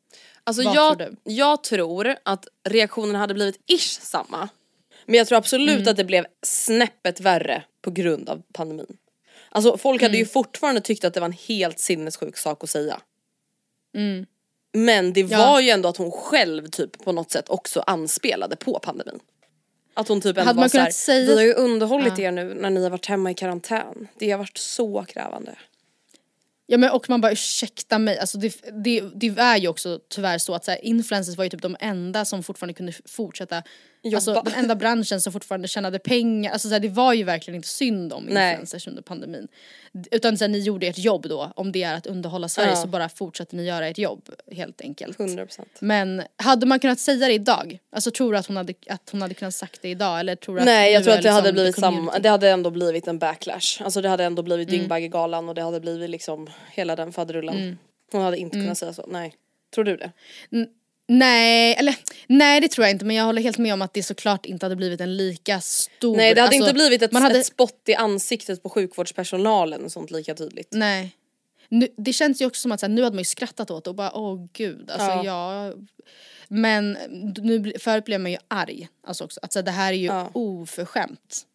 Alltså Vad jag, tror du? jag tror att reaktionerna hade blivit ish samma. Men jag tror absolut Mm. att det blev snäppet värre på grund av pandemin. Alltså folk hade ju Mm. fortfarande tyckt att det var en helt sinnessjuk sak att säga. Men det Ja. var ju ändå att hon själv typ på något sätt också anspelade på pandemin. Att hon typ ändå Hade var såhär, kunnat säga- vi har ju underhållit er nu när ni har varit hemma i karantän. Det har varit så krävande. Ja men och man bara ursäkta mig, alltså det, det, det är ju också tyvärr så att så här, influencers var ju typ de enda som fortfarande kunde fortsätta Alltså Jobba. den enda branschen som fortfarande tjänade pengar, alltså så här, det var ju verkligen inte synd om Nej. influencers under pandemin. Utan så här, ni gjorde ert jobb då, om det är att underhålla Sverige Ja. så bara fortsätter ni göra ert jobb helt enkelt. 100%. Men hade man kunnat säga det idag? Alltså tror du att hon hade, att hon hade kunnat sagt det idag eller tror du Nej att jag tror att det hade liksom blivit the samma, det hade ändå blivit en backlash. Alltså det hade ändå blivit Mm. Dyngbaggegalan och det hade blivit liksom hela den faderullan. Hon hade inte Mm. kunnat säga så, nej. Tror du det? Nej, eller nej det tror jag inte men jag håller helt med om att det såklart inte hade blivit en lika stor... Nej det hade alltså, inte blivit ett, man hade- ett spott i ansiktet på sjukvårdspersonalen och sånt lika tydligt. Nej. Nu, det känns ju också som att så här, nu hade man ju skrattat åt det och bara åh gud alltså Ja. jag... Men nu, förut blev man ju arg alltså också, att så här, det här är ju Ja. oförskämt.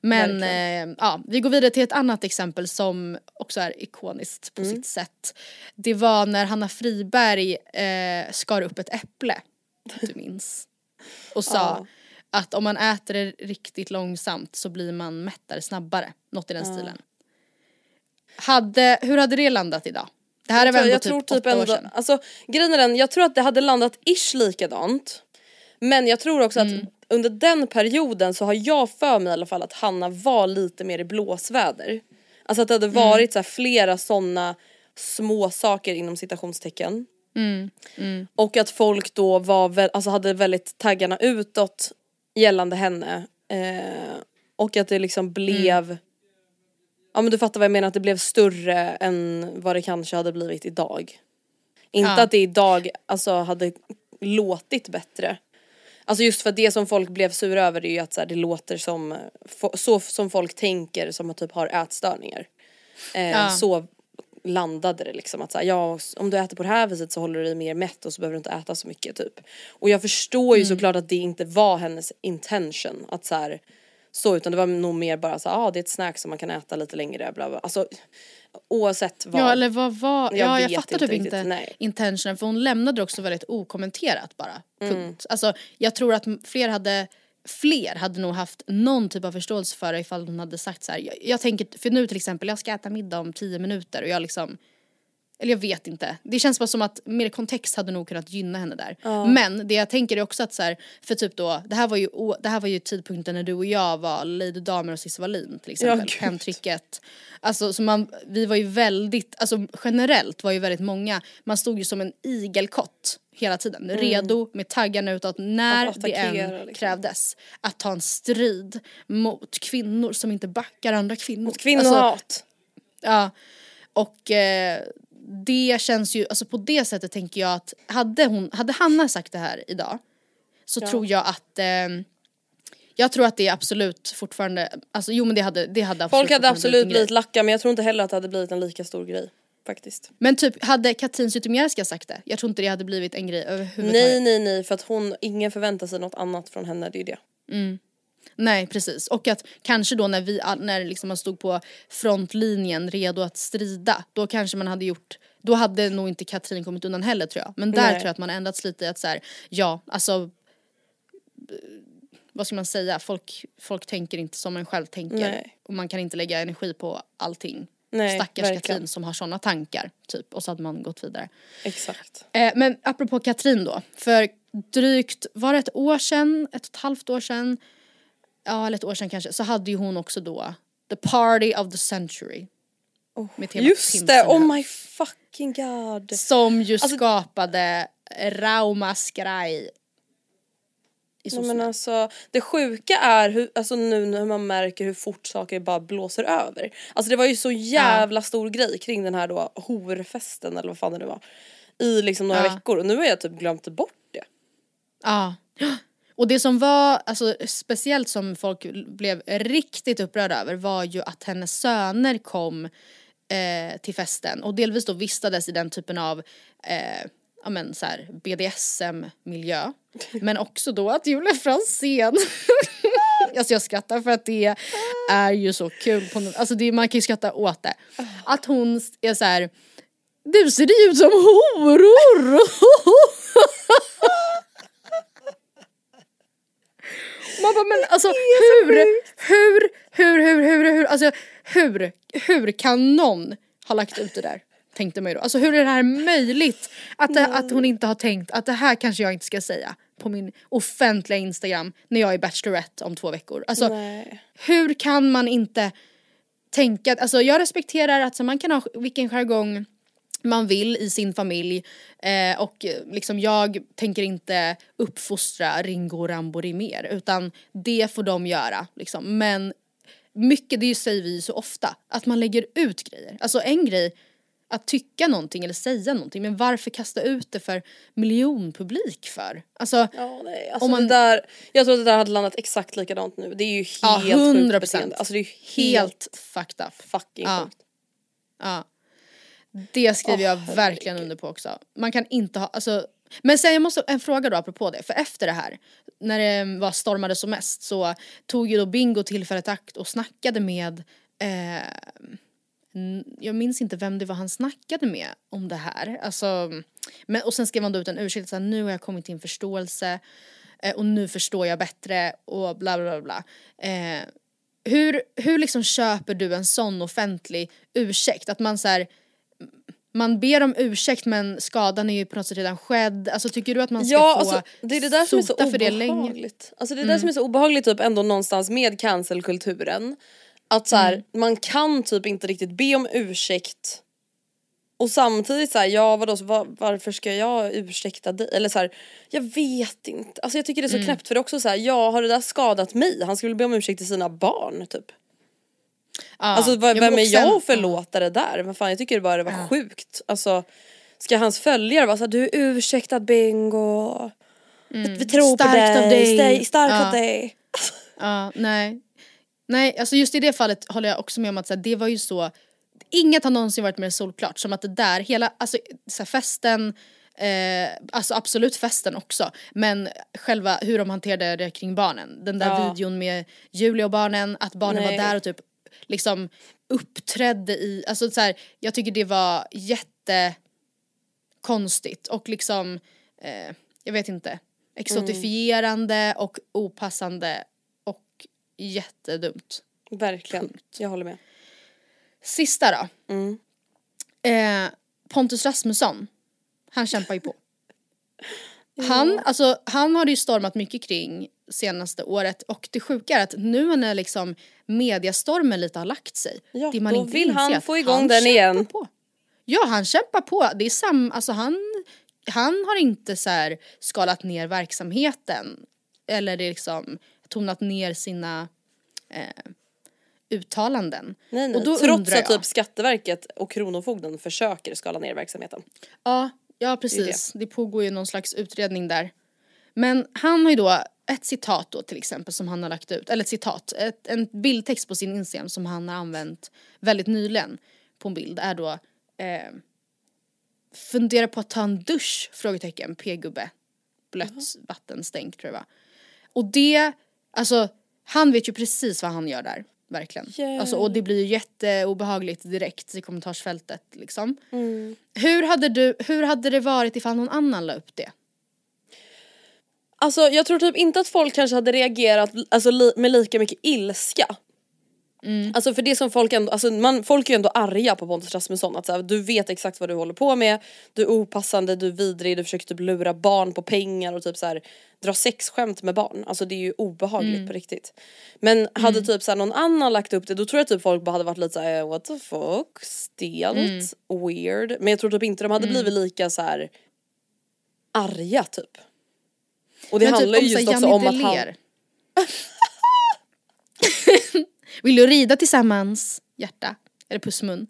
Men eh, ja, vi går vidare till ett annat exempel som också är ikoniskt på Mm. sitt sätt. Det var när Hanna Friberg eh, skar upp ett äpple. Du minns. och sa att om man äter det riktigt långsamt så blir man mättare snabbare. Något i den stilen. Hade, hur hade det landat idag? Det här är väl ändå jag typ, tror typ åtta år ändå, sedan. alltså grejen är den, jag tror att det hade landat ish likadant. Men jag tror också Mm. att under den perioden så har jag för mig i alla fall att Hanna var lite mer i blåsväder. Alltså att det Mm. hade varit så här flera sådana små saker inom citationstecken. Mm. Och att folk då var väl, alltså hade väldigt taggarna utåt gällande henne. Eh, och att det liksom blev Mm. Ja men du fattar vad jag menar, att det blev större än vad det kanske hade blivit idag. Inte Ja. att det idag alltså hade låtit bättre. Alltså just för att det som folk blev sura över är ju att så, här, det låter som, så som folk tänker som typ har ätstörningar. Eh, Ja. Så landade det liksom att så här, ja om du äter på det här viset så håller du dig mer mätt och så behöver du inte äta så mycket typ. Och jag förstår ju såklart att det inte var hennes intention att så här, så utan det var nog mer bara så ah, det är ett snack som man kan äta lite längre bla bla. Alltså oavsett vad. Ja eller vad var, Jag ja jag fattar inte typ inte nej. intentionen för hon lämnade det också väldigt okommenterat bara. Mm. Punkt. Alltså jag tror att fler hade Fler hade nog haft någon typ av förståelse för det ifall hon hade sagt så här. Jag, jag tänker, för nu till exempel, jag ska äta middag om tio minuter och jag liksom eller jag vet inte. Det känns bara som att mer kontext hade nog kunnat gynna henne där. Men det jag tänker är också att så här, för typ då, det här var ju, det här var ju tidpunkten när du och jag var Lady Damer och Cissi Wallin till exempel. gud. Pentricket. Alltså så man, vi var ju väldigt, alltså generellt var ju väldigt många, man stod ju som en igelkott hela tiden. Redo med taggarna utåt när Att det än liksom. krävdes. Att ta en strid mot kvinnor som inte backar andra kvinnor. Mot kvinnohat. Alltså, Ja, och eh, det känns ju, alltså på det sättet tänker jag att hade, hon, hade Hanna sagt det här idag så tror jag att eh, jag tror att det är absolut fortfarande, alltså jo men det hade, det hade absolut Folk hade absolut blivit lacka men jag tror inte heller att det hade blivit en lika stor grej. Faktiskt. Men typ hade Katrin Zytomierska sagt det, jag tror inte det hade blivit en grej överhuvudtaget. Nej nej nej för att hon, ingen förväntar sig något annat från henne, det är ju det. Nej precis och att kanske då när vi när liksom man stod på frontlinjen redo att strida då kanske man hade gjort då hade nog inte Katrin kommit undan heller tror jag. Men där Nej. tror jag att man har ändrats lite i att så här, ja alltså eh, vad ska man säga, folk, folk tänker inte som en själv tänker. Nej. Och man kan inte lägga energi på allting. Nej, Stackars verkligen. Katrin som har sådana tankar typ och så hade man gått vidare. Exakt. Eh, men apropå Katrin då, för drygt, var det ett år sedan, ett och ett halvt år sedan, ja eller ett år sedan kanske, så hade ju hon också då The Party of the Century. med temat Just det, oh my fucking god. Som ju Alltså- skapade Raumaskraj i Ja, men alltså, det sjuka är hur, alltså nu när man märker hur fort saker bara blåser över. Alltså det var ju så jävla stor grej kring den här då horfesten eller vad fan det nu var. I liksom några Ja. veckor och nu har jag typ glömt bort det. Ja. Och det som var, alltså speciellt som folk blev riktigt upprörda över var ju att hennes söner kom eh, till festen och delvis då vistades i den typen av eh, ja men så BDSM-miljö. Men också då att Julia Franzén, alltså jag skrattar för att det är ju så kul, på, alltså det, man kan ju skratta åt det. Att hon är så här. du ser ju ut som horor! Man bara men alltså hur, hur, hur, hur, hur, hur, alltså hur, hur kan någon ha lagt ut det där? Tänkte man ju då. Alltså hur är det här möjligt? Att, det, att hon inte har tänkt att det här kanske jag inte ska säga på min offentliga instagram när jag är bachelorette om två veckor. Alltså Nej. hur kan man inte tänka, alltså jag respekterar att så man kan ha vilken jargong man vill i sin familj eh, och eh, liksom jag tänker inte uppfostra Ringo och Rambori mer utan det får de göra liksom. Men mycket, det säger vi så ofta, att man lägger ut grejer. Alltså en grej att tycka någonting eller säga någonting men varför kasta ut det för miljonpublik för? Alltså Ja, nej. Alltså Om man- där, jag tror att det där hade landat exakt likadant nu. Det är ju helt Ja, sjukt 100%. beteende. Alltså det är ju helt helt fucked up. fucking Ja. sjukt. Ja. Det skriver Åh, jag verkligen herregud. under på också. Man kan inte ha, alltså men sen jag måste, en fråga då apropå det, för efter det här, när det var stormade som mest så tog ju då Bingo tillfället akt och snackade med eh, jag minns inte vem det var han snackade med om det här. Alltså, men, och sen skrev han då ut en ursäkt, så här, nu har jag kommit till en förståelse. eh, och nu förstår jag bättre och bla bla bla. bla. Eh, hur, hur liksom köper du en sån offentlig ursäkt? Att man så här, man ber om ursäkt men skadan är ju på något sätt redan skedd. Alltså tycker du att man ska Ja, få alltså, det är det där som är så obehagligt. Alltså det är det där som är så obehagligt typ ändå någonstans med cancelkulturen. Att så här, Mm. man kan typ inte riktigt be om ursäkt och samtidigt så här, ja vadå, så var, varför ska jag ursäkta dig? Eller så här, jag vet inte. Alltså jag tycker det är så Mm. knäppt för det är också så här, ja har det där skadat mig? Han skulle be om ursäkt till sina barn typ. Ja, Alltså vad, vem är jag att förlåta det där? Men fan jag tycker bara det var sjukt. Alltså ska hans följare vara såhär, du är ursäktad bingo. Vi tror på Mm. Starkt dig, av dig. Stay, stark Ja. av dig. Ja, nej. Nej, alltså just i det fallet håller jag också med om att så här, det var ju så Inget har någonsin varit mer solklart som att det där, hela, alltså så här, festen Eh, alltså absolut festen också men själva hur de hanterade det kring barnen. Den där Ja. videon med Julia och barnen, att barnen Nej. var där och typ liksom uppträdde i, alltså så här, jag tycker det var jättekonstigt och liksom, eh, jag vet inte, exotifierande och opassande och jättedumt. Verkligen, jag håller med. Sista då. Mm. Eh, Pontus Rasmusson, han kämpar ju på. Han, alltså, han har det ju stormat mycket kring senaste året och det sjuka är att nu när liksom mediastormen lite har lagt sig. Ja, det man då inte vill han få igång han den igen. På. Ja han kämpar på, det är sam, alltså han, han har inte så skalat ner verksamheten eller det liksom tonat ner sina eh, uttalanden. Nej, nej. Och då Trots att typ Skatteverket och Kronofogden försöker skala ner verksamheten. Ja, ja precis. Det, pågår ju någon slags utredning där. Men han har ju då ett citat då till exempel som han har lagt ut, eller ett citat, ett, en bildtext på sin Instagram som han har använt väldigt nyligen på en bild är då eh, Fundera på att ta en dusch? Frågetecken, p-gubbe. Blött vattenstänk tror jag det var. Och det, alltså han vet ju precis vad han gör där. Verkligen. Yeah. Alltså, och det blir ju jätteobehagligt direkt i kommentarsfältet liksom. Hur, hade du, hur hade det varit ifall någon annan la upp det? Alltså jag tror typ inte att folk kanske hade reagerat alltså, li- med lika mycket ilska. Alltså för det som folk ändå, alltså man, folk är ju ändå arga på Pontus Rasmusson. Att så här, du vet exakt vad du håller på med, du är opassande, du är vidrig, du försöker typ lura barn på pengar och typ så här dra sexskämt med barn. Alltså det är ju obehagligt på riktigt. Men hade typ så här, någon annan lagt upp det då tror jag typ folk bara hade varit lite såhär what the fuck, stelt, weird. Men jag tror typ inte de hade blivit lika så här arga typ. Och det Men handlar ju så här just också om att han... Vill du rida tillsammans? Hjärta. Eller pussmun.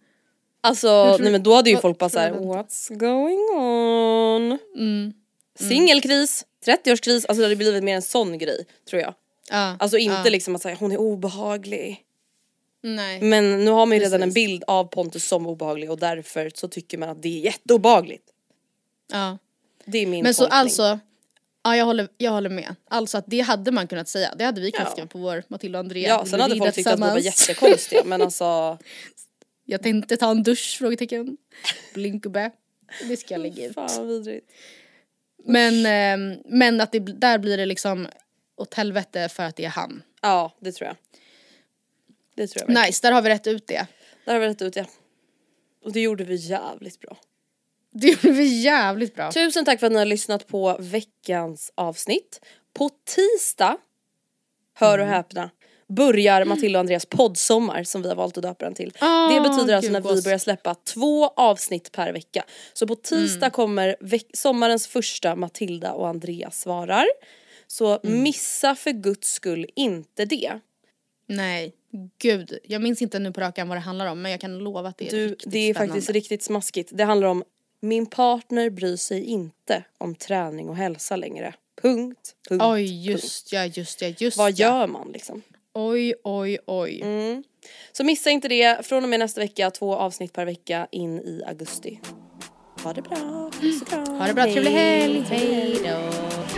Alltså nej men då hade ju vad- folk bara såhär what's going on? Mm. Singelkris, 30-årskris, alltså det hade blivit mer en sån grej tror jag. Ja. Alltså inte ja. liksom att säga hon är obehaglig. Nej. Men nu har man ju redan en bild av Pontus som obehaglig och därför så tycker man att det är jätteobehagligt. Ja. Det är min Men så tolkning. alltså, ja jag håller, jag håller med. Alltså att det hade man kunnat säga. Det hade vi kunnat Ja. skriva på vår Matilda och Andrea. Ja sen hade folk tyckt att vi var jättekonstiga men alltså Jag tänkte ta en dusch? Frågetecken. Blinkgubbe. Det ska jag lägga ut. fan vad vidrigt. Men, ehm, men att det, där blir det liksom åt helvete för att det är han. Ja det tror jag. Det tror jag verkligen. Nice, där har vi rätt ut det. Där har vi rätt ut ja. Och det gjorde vi jävligt bra. Det gjorde vi jävligt bra. Tusen tack för att ni har lyssnat på veckans avsnitt. På tisdag, hör och Mm. häpna, börjar Matilda och Andreas poddsommar som vi har valt att döpa den till. Ah, det betyder alltså när vi börjar släppa två avsnitt per vecka. Så på tisdag Mm. kommer veck- sommarens första Matilda och Andreas svarar. Så Mm. missa för guds skull inte det. Nej, gud. Jag minns inte nu på rakan vad det handlar om men jag kan lova att det är Du, riktigt det är spännande. faktiskt riktigt smaskigt. Det handlar om min partner bryr sig inte om träning och hälsa längre. Punkt. punkt Oj, punkt. just ja, just ja, just Vad ja. gör man liksom? Oj, oj, oj. Mm. Så missa inte det. Från och med nästa vecka, två avsnitt per vecka in i augusti. Ha det bra. Puss och kram. Ha det bra, trevlig helg. Hej då.